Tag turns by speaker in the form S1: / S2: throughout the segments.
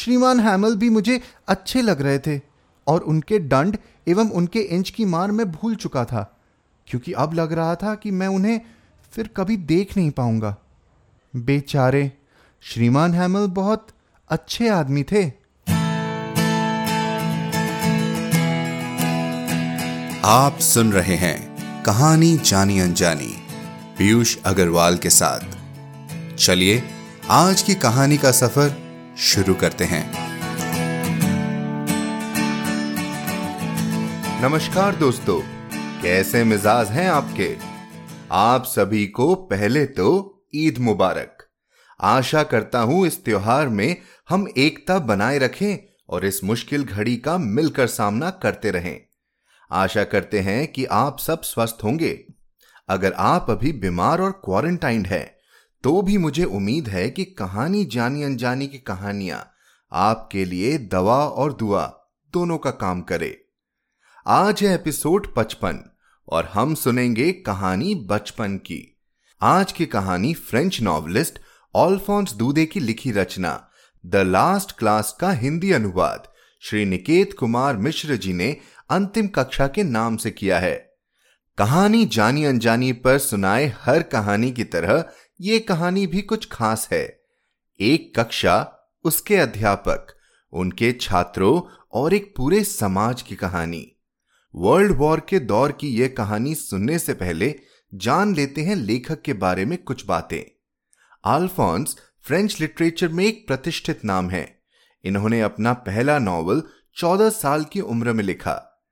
S1: श्रीमान हैमल भी मुझे अच्छे लग रहे थे, और उनके दंड एवं उनके इंच की मार मैं भूल चुका था, क्योंकि अब लग रहा था कि मैं उन्हें फिर कभी देख नहीं पाऊँगा। बेचारे, श्रीमान हैमल बहुत अच्छे आदमी थे।
S2: आप सुन रहे हैं कहानी जानी अनजानी, पीयूष अग्रवाल के साथ। चलिए, आज की कहानी का सफ़र शुरू करते हैं।
S1: नमस्कार दोस्तों, कैसे मिजाज हैं आपके? आप सभी को पहले तो ईद मुबारक। आशा करता हूँ इस त्योहार में हम एकता बनाए रखें और इस मुश्किल घड़ी का मिलकर सामना करते रहें। आशा करते हैं कि आप सब स्वस्थ होंगे। अगर आप अभी बीमार और क्वारंटाइंड है तो भी मुझे उम्मीद है कि कहानी जानी अनजानी की कहानियाँ आपके लिए दवा और दुआ दोनों का काम करे। आज है एपिसोड पचपन और हम सुनेंगे कहानी बचपन की। आज की कहानी फ्रेंच नॉवलिस्ट ऑल्फोंस दूदे की लिखी रचना, द लास्ट क्लास का हिंदी अनुवाद, श्री निकेत कुमार मिश्र जी ने अंतिम कक्षा के नाम से किया है। कहानी जानी अनजानी पर सुनाए हर कहानी की तरह यह कहानी भी कुछ खास है। एक कक्षा, उसके अध्यापक, उनके छात्रों और एक पूरे समाज की कहानी। वर्ल्ड वॉर के दौर की यह कहानी सुनने से पहले जान लेते हैं लेखक के बारे में कुछ बातें। आल्फोंस फ्रेंच लिटरेचर में एक प्रतिष्ठित नाम है। इन्होंने अपना पहला नॉवल चौदह साल की उम्र में लिखा।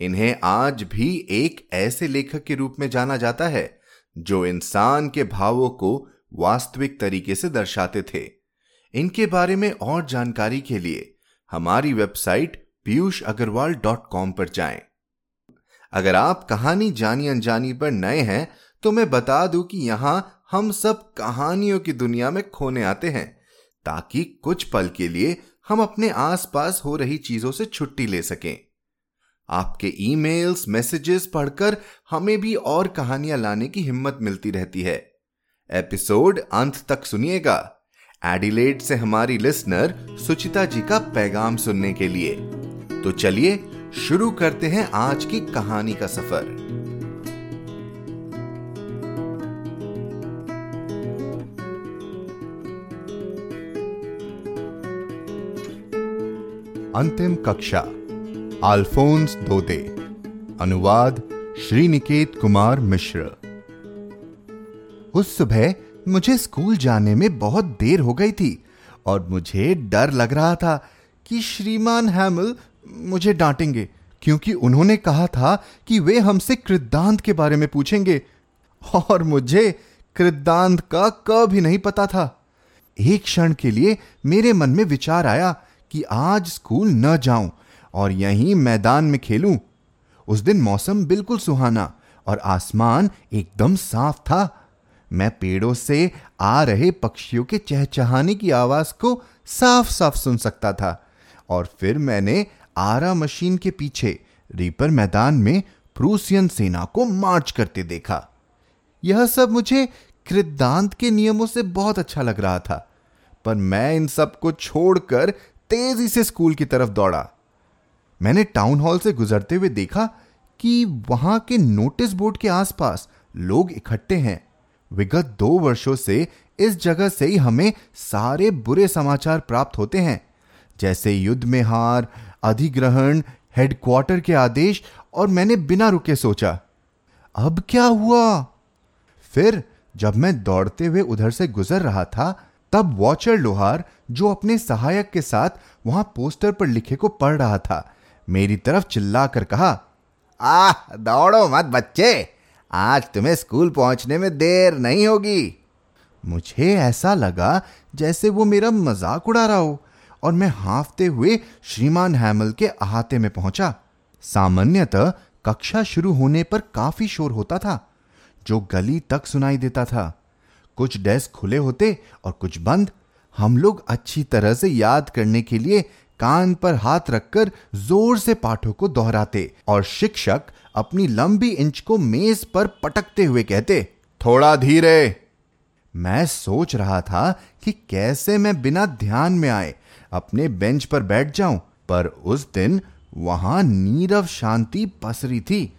S1: इन्हें आज भी एक ऐसे लेखक के रूप में जाना जाता है जो इंसान के भावों को वास्तविक तरीके से दर्शाते थे इनके बारे में और जानकारी के लिए हमारी website Piyush Agarwal dot com पर जाएँ। अगर आप कहानी जानी अनजानी पर नए हैं तो मैं बता दूँ कि यहाँ हम सब कहानियों की दुनिया में खोने आते हैं, ताकि कुछ पल के लिए हम अपने आसपास हो रही चीज़ों से छुट्टी ले सकें आपके ईमेल्स, मैसेजेस पढ़कर हमें भी और कहानियाँ लाने की हिम्मत मिलती रहती है। एपिसोड अंत तक सुनिएगा। एडिलेड से हमारी लिसनर सुचिता जी का पैगाम सुनने के लिए। तो चलिए शुरू करते हैं आज की कहानी का सफ़र। अंतिम कक्षा। आल्फोंस दोदे अनुवाद श्रीनिकेत कुमार मिश्र। उस सुबह मुझे स्कूल जाने में बहुत देर हो गई थी और मुझे डर लग रहा था कि श्रीमान हैमल मुझे डांटेंगे, क्योंकि उन्होंने कहा था कि वे हमसे कृदांत के बारे में पूछेंगे और मुझे कृदांत का कभी नहीं पता था। एक क्षण के लिए मेरे मन में विचार आया कि आज स्कूल न जाऊँ और यहीं मैदान में खेलूं। उस दिन मौसम बिल्कुल सुहाना और आसमान एकदम साफ़ था। मैं पेड़ों से आ रहे पक्षियों के चहचहाने की आवाज़ को साफ़ साफ़ सुन सकता था और फिर मैंने आरा मशीन के पीछे रीपर मैदान में प्रूसियन सेना को मार्च करते देखा। यह सब मुझे कृदांत के नियमों से बहुत अच्छा लग रहा था, पर मैं इन सबको छोड़कर तेज़ी से स्कूल की तरफ़ दौड़ा। मैंने टाउन हॉल से गुजरते हुए देखा कि वहाँ के नोटिस बोर्ड के आसपास लोग इकट्ठे हैं। विगत दो वर्षों से इस जगह से ही हमें सारे बुरे समाचार प्राप्त होते हैं। जैसे युद्ध में हार, अधिग्रहण हेडक्वार्टर के आदेश और मैंने बिना रुके सोचा, अब क्या हुआ? फिर जब मैं दौड़ते हुए उधर से गुजर रहा था, तब वॉचर लोहार जो अपने सहायक के साथ वहाँ पोस्टर पर लिखे को पढ़ रहा था मेरी तरफ़ चिल्लाकर कहा,
S3: आह, दौड़ो मत बच्चे, आज तुम्हें स्कूल पहुँचने में देर नहीं होगी।
S1: मुझे ऐसा लगा जैसे वो मेरा मज़ाक उड़ा रहा हो, और मैं हाफते हुए श्रीमान हैमल के अहाते में पहुँचा। सामान्यतः कक्षा शुरू होने पर काफ़ी शोर होता था, जो गली तक सुनाई देता था। कुछ डेस्क खुले होते और कुछ बंद। हम लोग अच्छी तरह से याद करने के लिए कान पर हाथ रखकर ज़ोर से पाठों को दोहराते और शिक्षक अपनी लंबी इंच को मेज पर पटकते हुए कहते, थोड़ा धीरे। मैं सोच रहा था कि कैसे मैं बिना ध्यान में आए
S3: अपने बेंच पर बैठ जाऊँ, पर उस दिन वहाँ नीरव शांति पसरी थी,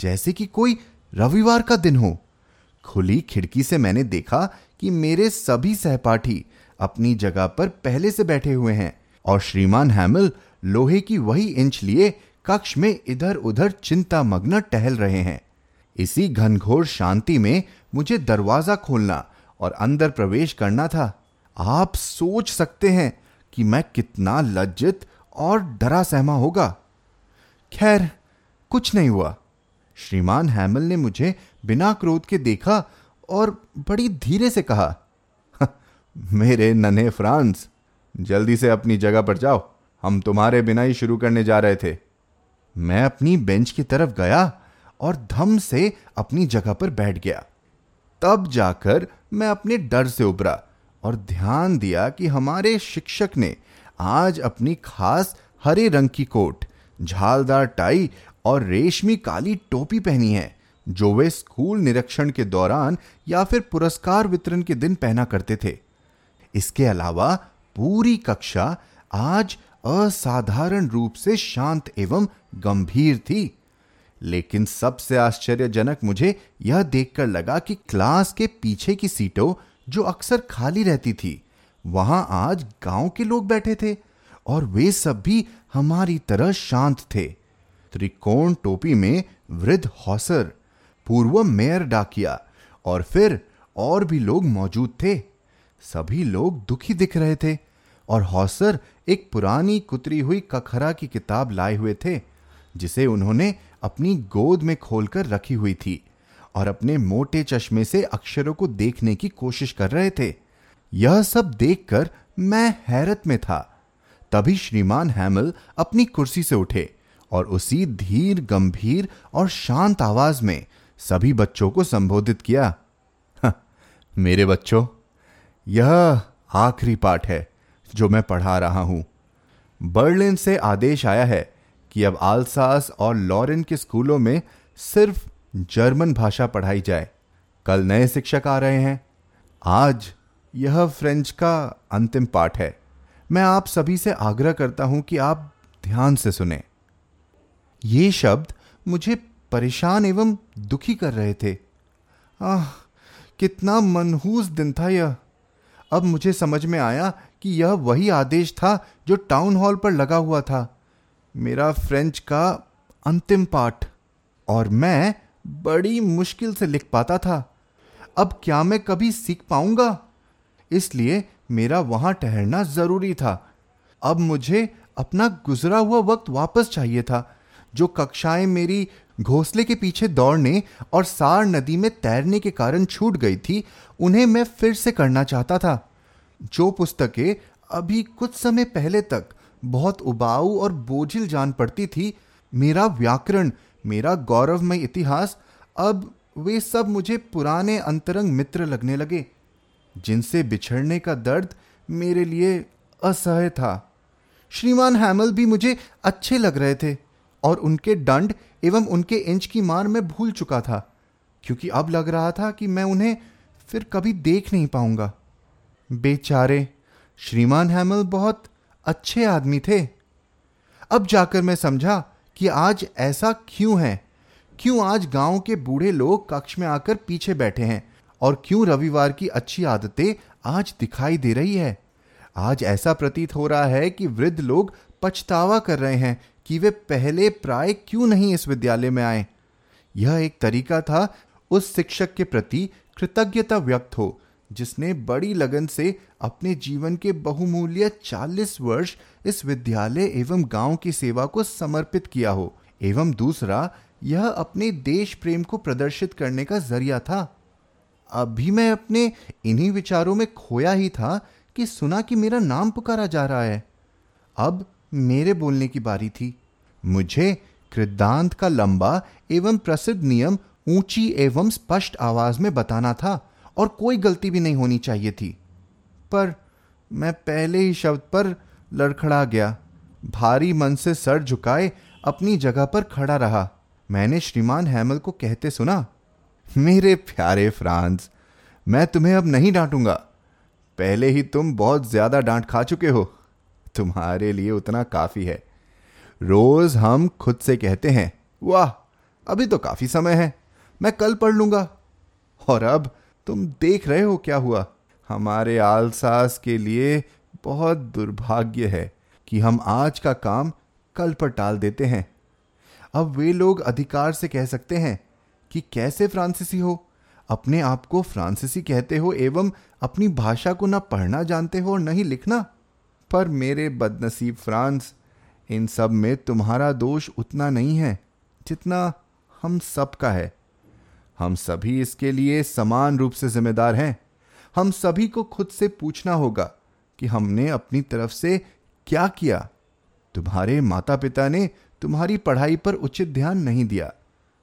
S3: जैसे कि कोई रविवार का दिन हो। खुली खिड़की से मैंने देखा कि मेरे सभी सहपाठी अपनी जगह पर पहले से बैठे हुए हैं। और श्रीमान हैमिल लोहे की वही इंच लिए कक्ष में इधर उधर चिंता मग्न टहल रहे हैं। इसी घनघोर शांति में मुझे दरवाज़ा खोलना और अंदर प्रवेश करना था। आप सोच सकते हैं कि मैं कितना लज्जित और डरा सहमा होगा। खैर, कुछ नहीं हुआ। श्रीमान हैमल ने मुझे बिना क्रोध के देखा और बड़ी धीरे से कहा मेरे नन्हे फ्रांस जल्दी से अपनी जगह पर जाओ। हम तुम्हारे बिना ही शुरू करने जा रहे थे। मैं अपनी बेंच की तरफ़ गया और धम से अपनी जगह पर बैठ गया। तब जाकर मैं अपने डर से उभरा और ध्यान दिया कि हमारे शिक्षक ने आज अपनी खास हरे रंग की कोट, झालदार टाई और रेशमी काली टोपी पहनी है, जो वे स्कूल निरीक्षण के दौरान या फिर पुरस्कार वितरण के दिन पहना करते थे। इसके अलावा पूरी कक्षा आज असाधारण रूप से शांत एवं गंभीर थी। लेकिन सबसे आश्चर्यजनक मुझे यह देखकर लगा कि क्लास के पीछे की सीटों, जो अक्सर खाली रहती थी, वहाँ आज गाँव के लोग बैठे थे और वे सब भी हमारी तरह शांत थे। त्रिकोण टोपी में वृद्ध हौसर, पूर्व मेयर डाकिया और फिर और भी लोग मौजूद थे। सभी लोग दुखी दिख रहे थे और हौसर एक पुरानी कुतरी हुई कखरा की किताब लाए हुए थे, जिसे उन्होंने अपनी गोद में खोलकर रखी हुई थी और अपने मोटे चश्मे से अक्षरों को देखने की कोशिश कर रहे थे। यह सब देखकर मैं हैरत में था। तभी श्रीमान हैमल अपनी कुर्सी से उठे और उसी धीर, गंभीर और शांत आवाज़ में सभी बच्चों को संबोधित किया मेरे बच्चों यह आखिरी पाठ है जो मैं पढ़ा रहा हूँ। बर्लिन से आदेश आया है कि अब आलसास और लॉरेन के स्कूलों में सिर्फ़ जर्मन भाषा पढ़ाई जाए। कल नए शिक्षक आ रहे हैं। आज यह फ्रेंच का अंतिम पाठ है। मैं आप सभी से आग्रह करता हूँ कि आप ध्यान से सुने। ये शब्द मुझे परेशान एवं दुखी कर रहे थे। आह, कितना मनहूस दिन था यह। अब मुझे समझ में आया कि यह वही आदेश था जो टाउन हॉल पर लगा हुआ था। मेरा फ्रेंच का अंतिम पाठ। और मैं बड़ी मुश्किल से लिख पाता था। अब क्या मैं कभी सीख पाऊँगा? इसलिए मेरा वहाँ ठहरना ज़रूरी था। अब मुझे अपना गुजरा हुआ वक्त वापस चाहिए था। जो कक्षाएँ मेरी घोंसले के पीछे दौड़ने और सार नदी में तैरने के कारण छूट गई थी, उन्हें मैं फिर से करना चाहता था। जो पुस्तकें अभी कुछ समय पहले तक बहुत उबाऊ और बोझिल जान पड़ती थी, मेरा व्याकरण, मेरा गौरवमय इतिहास, अब वे सब मुझे पुराने अंतरंग मित्र लगने लगे, जिनसे बिछड़ने का दर्द मेरे लिए असह्य था। श्रीमान हैमल भी मुझे अच्छे लग रहे थे। और उनके दंड एवं उनके इंच की मार में भूल चुका था, क्योंकि अब लग रहा था कि मैं उन्हें फिर कभी देख नहीं पाऊँगा। बेचारे, श्रीमान हैमल बहुत अच्छे आदमी थे। अब जाकर मैं समझा कि आज ऐसा क्यों है? क्यों आज गाँव के बूढ़े लोग कक्ष में आकर पीछे बैठे हैं? और क्यों रविवार की अच्छी आदतें आज दिखाई दे रही है? आज ऐसा प्रतीत हो रहा है कि वृद्ध लोग पछतावा कर रहे हैं कि वे पहले प्राय क्यों नहीं इस विद्यालय में आए। यह एक तरीका था उस शिक्षक के प्रति कृतज्ञता व्यक्त हो, जिसने बड़ी लगन से अपने जीवन के बहुमूल्य 40 वर्ष इस विद्यालय एवं गाँव की सेवा को समर्पित किया हो। एवं दूसरा, यह अपने देश प्रेम को प्रदर्शित करने का ज़रिया था। अभी मैं अपने इन्हीं विचारों में खोया ही था कि सुना कि मेरा नाम पुकारा जा रहा है। अब मेरे बोलने की बारी थी। मुझे कृदांत का लंबा एवं प्रसिद्ध नियम ऊँची एवं स्पष्ट आवाज़ में बताना था और कोई गलती भी नहीं होनी चाहिए थी। पर मैं पहले ही शब्द पर लड़खड़ा गया। भारी मन से सर झुकाए अपनी जगह पर खड़ा रहा। मैंने श्रीमान हैमल को कहते सुना, मेरे प्यारे फ्रांस, मैं तुम्हें अब नहीं डांटूँगा। पहले ही तुम बहुत ज़्यादा डांट खा चुके हो। तुम्हारे लिए उतना काफ़ी है। रोज हम खुद से कहते हैं, वाह, अभी तो काफ़ी समय है, मैं कल पढ़ लूँगा। और अब, तुम देख रहे हो क्या हुआ? हमारे आलसास के लिए बहुत दुर्भाग्य है कि हम आज का काम कल पर टाल देते हैं। अब वे लोग अधिकार से कह सकते हैं कि कैसे फ्रांसीसी हो? अपने आप को फ्रांसीसी कहते हो एवं अपनी भाषा को ना पढ़ना जानते हो और न ही लिखना? पर मेरे बदनसीब फ्रांस, इन सब में तुम्हारा दोष उतना नहीं है जितना हम सब का है। हम सभी इसके लिए समान रूप से जिम्मेदार हैं। हम सभी को खुद से पूछना होगा कि हमने अपनी तरफ़ से क्या किया। तुम्हारे माता पिता ने तुम्हारी पढ़ाई पर उचित ध्यान नहीं दिया।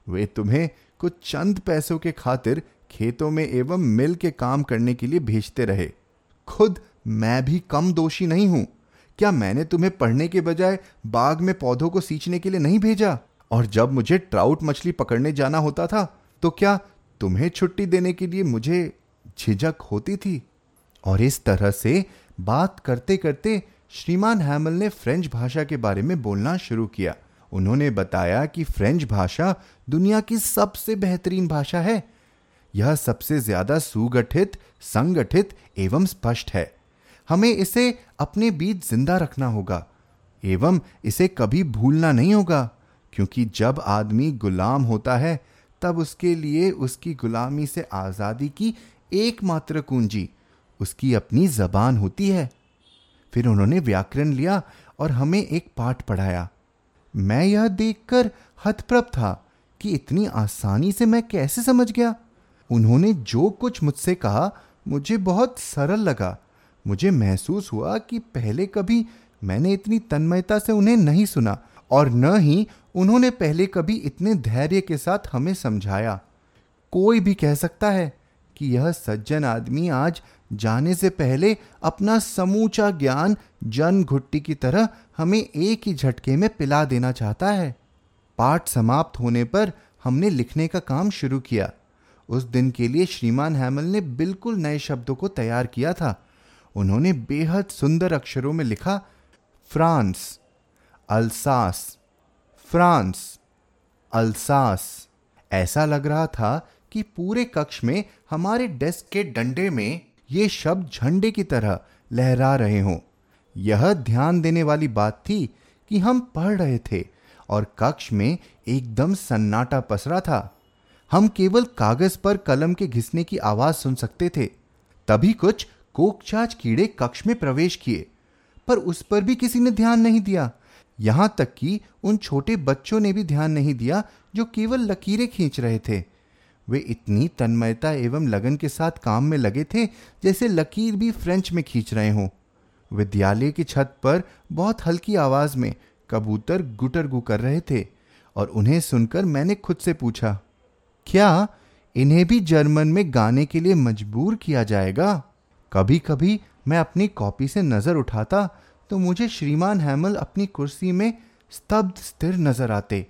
S3: वे तुम्हें कुछ चंद पैसों के खातिर खेतों में एवं मिल के काम करने के लिए भेजते रहे। खुद मैं भी कम दोषी नहीं हूँ। क्या मैंने तुम्हें पढ़ने के बजाय बाग में पौधों को सींचने के लिए नहीं भेजा? और जब मुझे ट्राउट मछली पकड़ने जाना होता था तो क्या तुम्हें छुट्टी देने के लिए मुझे झिझक होती थी? और इस तरह से बात करते करते श्रीमान हैमल ने फ्रेंच भाषा के बारे में बोलना शुरू किया। उन्होंने बताया कि फ्रेंच भाषा दुनिया की सबसे बेहतरीन भाषा है। यह सबसे ज़्यादा सुगठित, संगठित एवं स्पष्ट है। हमें इसे अपने बीच ज़िंदा रखना होगा, एवं इसे कभी भूलना नहीं होगा, क्योंकि जब आदमी गुलाम होता है, तब उसके लिए उसकी गुलामी से आज़ादी की एकमात्र कुंजी, उसकी अपनी जबान होती है। फिर उन्होंने व्याकरण लिया और हमें एक पाठ पढ़ाया। मैं यह देखकर हतप्रभ था कि इतनी आसानी से मैं कैसे समझ गया। उन्होंने जो कुछ मुझसे कहा, मुझे बहुत सरल लगा। मुझे महसूस हुआ कि पहले कभी मैंने इतनी तन्मयता से उन्हें नहीं सुना और न ही उन्होंने पहले कभी इतने धैर्य के साथ हमें समझाया। कोई भी कह सकता है कि यह सज्जन आदमी आज जाने से पहले अपना समूचा ज्ञान जन घुट्टी की तरह हमें एक ही झटके में पिला देना चाहता है। पाठ समाप्त होने पर हमने लिखने का काम शुरू किया। उस दिन के लिए श्रीमान हैमल ने बिल्कुल नए शब्दों को तैयार किया था। उन्होंने बेहद सुंदर अक्षरों में लिखा, फ्रांस, अल्सास फ्रांस, अल्सास। ऐसा लग रहा था कि पूरे कक्ष में, हमारे डेस्क के डंडे में, ये शब्द झंडे की तरह लहरा रहे हों। यह ध्यान देने वाली बात थी कि हम पढ़ रहे थे और कक्ष में एकदम सन्नाटा पसरा था। हम केवल कागज़ पर कलम के घिसने की आवाज़ सुन सकते थे। तभी कुछ कोकचाच कीड़े कक्ष में प्रवेश किए, पर उस पर भी किसी ने ध्यान नहीं दिया। यहाँ तक कि उन छोटे बच्चों ने भी ध्यान नहीं दिया जो केवल लकीरें खींच रहे थे। वे इतनी तन्मयता एवं लगन के साथ काम में लगे थे जैसे लकीर भी फ्रेंच में खींच रहे हों। विद्यालय की छत पर बहुत हल्की आवाज़ में कबूतर गुटर गु कर रहे थे और उन्हें सुनकर मैंने खुद से पूछा, क्या इन्हें भी जर्मन में गाने के लिए मजबूर किया जाएगा? कभी कभी मैं अपनी कॉपी से नज़र उठाता तो मुझे श्रीमान हैमल अपनी कुर्सी में स्तब्ध स्थिर नज़र आते,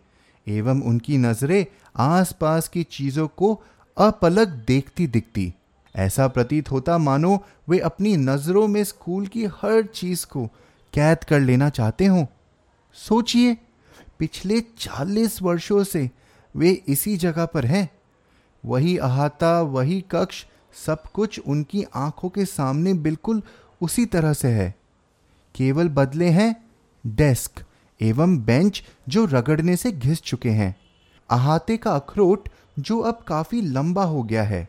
S3: एवं उनकी नज़रें आसपास की चीज़ों को अपलक देखती दिखती। ऐसा प्रतीत होता मानो वे अपनी नज़रों में स्कूल की हर चीज़ को कैद कर लेना चाहते हों। सोचिए, पिछले चालीस वर्षों से वे इसी जगह पर हैं। वही अहाता, वही कक्ष सब कुछ उनकी आँखों के सामने बिल्कुल उसी तरह से है। केवल बदले हैं डेस्क एवं बेंच जो रगड़ने से घिस चुके हैं। अहाते का अखरोट जो अब काफ़ी लंबा हो गया है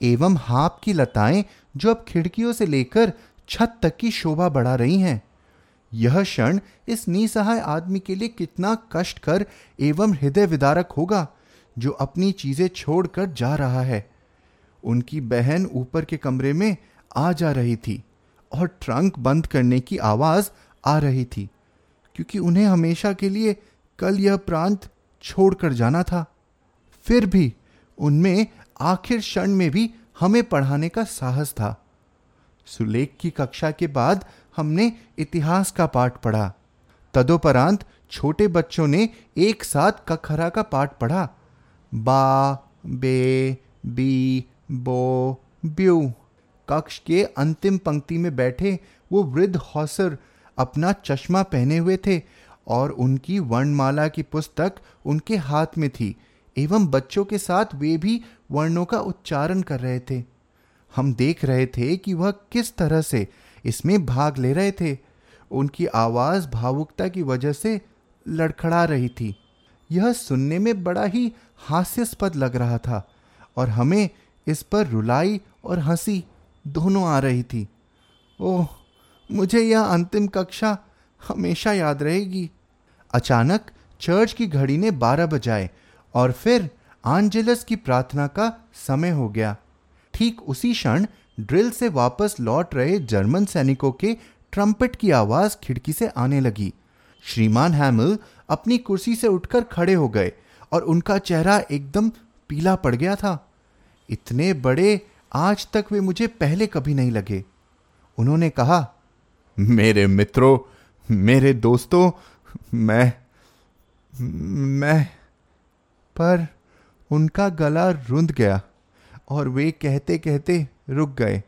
S3: एवं हाप की लताएँ जो अब खिड़कियों से लेकर छत तक की शोभा बढ़ा रही हैं। यह क्षण इस निसहाय आदमी के लिए कितना कष्टकर एवं हृदय विदारक होगा जो अपनी चीज़ें छोड़कर जा रहा है। उनकी बहन ऊपर के कमरे में आ जा रही थी और ट्रंक बंद करने की आवाज़ आ रही थी, क्योंकि उन्हें हमेशा के लिए कल यह प्रांत छोड़कर जाना था। फिर भी उनमें आखिर क्षण में भी हमें पढ़ाने का साहस था। सुलेख की कक्षा के बाद हमने इतिहास का पाठ पढ़ा। तदोपरांत छोटे बच्चों ने एक साथ कखरा का पाठ पढ़ा। बा, बे, बी बो ब्यू। कक्ष के अंतिम पंक्ति में बैठे वो वृद्ध हौसर अपना चश्मा पहने हुए थे और उनकी वर्णमाला की पुस्तक उनके हाथ में थी, एवं बच्चों के साथ वे भी वर्णों का उच्चारण कर रहे थे। हम देख रहे थे कि वह किस तरह से इसमें भाग ले रहे थे। उनकी आवाज़ भावुकता की वजह से लड़खड़ा रही थी। यह सुनने में बड़ा ही हास्यास्पद लग रहा था और हमें इस पर रुलाई और हँसी दोनों आ रही थी। ओह, मुझे यह अंतिम कक्षा हमेशा याद रहेगी। अचानक चर्च की घड़ी ने बारह बजाए और फिर आंजेलस की प्रार्थना का समय हो गया। ठीक उसी क्षण ड्रिल से वापस लौट रहे जर्मन सैनिकों के ट्रम्पेट की आवाज़ खिड़की से आने लगी। श्रीमान हैमल अपनी कुर्सी से उठकर खड़े हो गए और उनका चेहरा एकदम पीला पड़ गया था। इतने बड़े आज तक वे मुझे पहले कभी नहीं लगे। उन्होंने कहा, मेरे मित्रों, मेरे दोस्तों, मैं मैं पर उनका गला रुंध गया और वे कहते कहते रुक गए।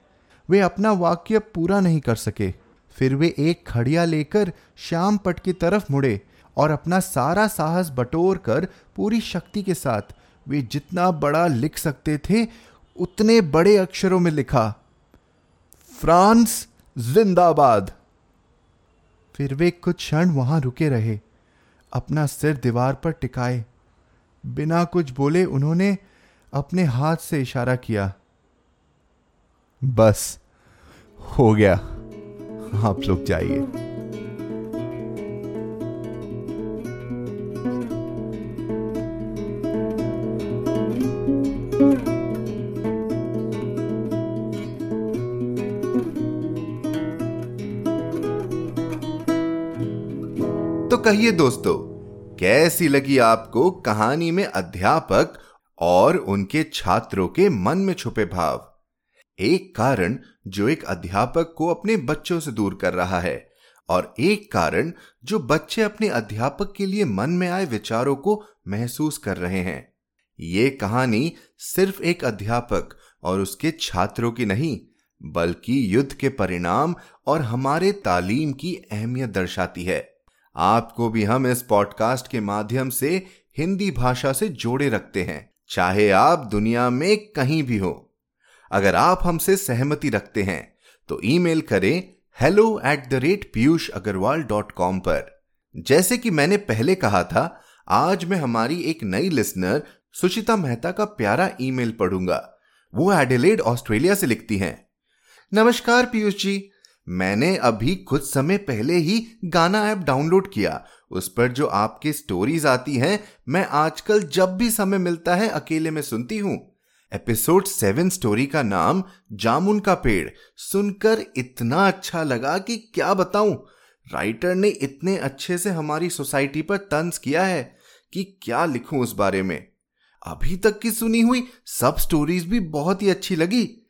S3: वे अपना वाक्य पूरा नहीं कर सके। फिर वे एक खड़िया लेकर श्याम पट की तरफ़ मुड़े और अपना सारा साहस बटोर कर पूरी शक्ति के साथ वे जितना बड़ा लिख सकते थे, उतने बड़े अक्षरों में लिखा। फ्रांस जिंदाबाद। फिर वे कुछ क्षण वहाँ रुके रहे, अपना सिर दीवार पर टिकाए। बिना कुछ बोले उन्होंने अपने हाथ से इशारा किया। बस, हो गया। आप लोग जाइए।
S1: तो कहिए दोस्तों, कैसी लगी आपको कहानी में अध्यापक और उनके छात्रों के मन में छुपे भाव? एक कारण जो एक अध्यापक को अपने बच्चों से दूर कर रहा है और एक कारण जो बच्चे अपने अध्यापक के लिए मन में आए विचारों को महसूस कर रहे हैं। ये कहानी सिर्फ़ एक अध्यापक और उसके छात्रों की नहीं, बल्कि युद्ध के परिणाम और हमारे तालीम की अहमियत दर्शाती है। आपको भी हम इस पॉडकास्ट के माध्यम से हिंदी भाषा से जोड़े रखते हैं, चाहे आप दुनिया में कहीं भी हो। अगर आप हमसे सहमति रखते हैं तो ईमेल करें hello at the rate Piyush Agarwal dot com पर। जैसे कि मैंने पहले कहा था, आज मैं हमारी एक नई लिसनर सुचिता मेहता का प्यारा ईमेल पढ़ूँगा। वो एडिलेड ऑस्ट्रेलिया से लिखती हैं। नमस्कार पीयूष जी मैंने अभी कुछ समय पहले ही गाना ऐप डाउनलोड किया। उस पर जो आपकी स्टोरीज आती हैं, मैं आजकल जब भी समय मिलता है, अकेले में सुनती हूँ। एपिसोड सेवन स्टोरी का नाम, जामुन का पेड़। सुनकर इतना अच्छा लगा कि क्या बताऊँ? राइटर ने इतने अच्छे से हमारी सोसाइटी पर तंज किया है कि क्या लिखूं उस बारे में? अभी तक की सुनी हुई सब स्टोरीज भी बहुत ही अच्छी लगी।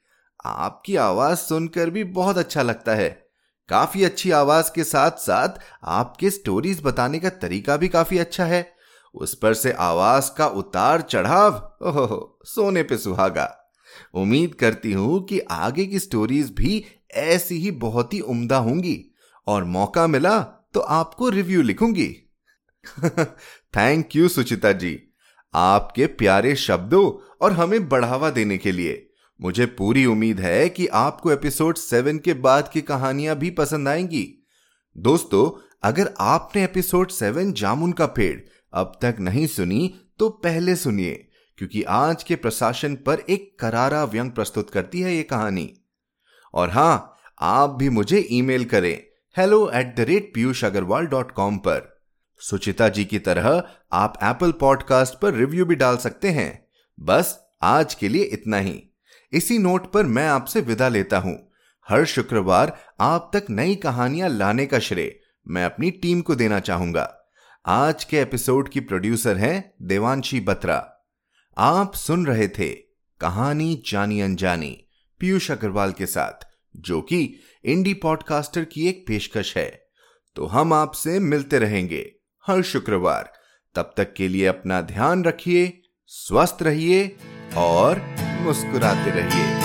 S1: आपकी आवाज़ सुनकर भी बहुत अच्छा लगता है। काफ़ी अच्छी आवाज़ के साथ साथ आपके स्टोरीज बताने का तरीका भी काफ़ी अच्छा है। उस पर से आवाज़ का उतार चढ़ाव ओहो सोने पे सुहागा। उम्मीद करती हूँ कि आगे की स्टोरीज भी ऐसी ही बहुत ही उम्दा होंगी। और मौका मिला तो आपको रिव्यू लिखूँगी। थैंक यू सुचिता जी। आपके प्यारे शब्दों और हमें बढ़ावा देने के लिए। मुझे पूरी उम्मीद है कि आपको एपिसोड सेवन के बाद की कहानियाँ भी पसंद आएँगी। दोस्तों, अगर आपने एपिसोड सेवन जामुन का पेड़ अब तक नहीं सुनी तो पहले सुनिए, क्योंकि आज के प्रशासन पर एक करारा व्यंग प्रस्तुत करती है ये कहानी। और हाँ, आप भी मुझे ईमेल करें hello at the rate Piyush Agarwal dot com पर। सुचिता जी की तरह आप एप्पल पॉडकास्ट पर रिव्यू भी डाल सकते हैं। बस, आज के लिए इतना ही। इसी नोट पर मैं आपसे विदा लेता हूँ। हर शुक्रवार आप तक नई कहानियाँ लाने का श्रेय मैं अपनी टीम को देना चाहूँगा। आज के एपिसोड की प्रोड्यूसर हैं देवांशी बत्रा। आप सुन रहे थे कहानी जानी अनजानी पीयूष अग्रवाल के साथ, जो कि इंडी पॉडकास्टर की एक पेशकश है। तो हम आपसे मिलते रहेंगे हर शुक्रवार। तब तक के लिए अपना ध्यान रखिए, स्वस्थ रहिए और मुस्कुराते रहिए।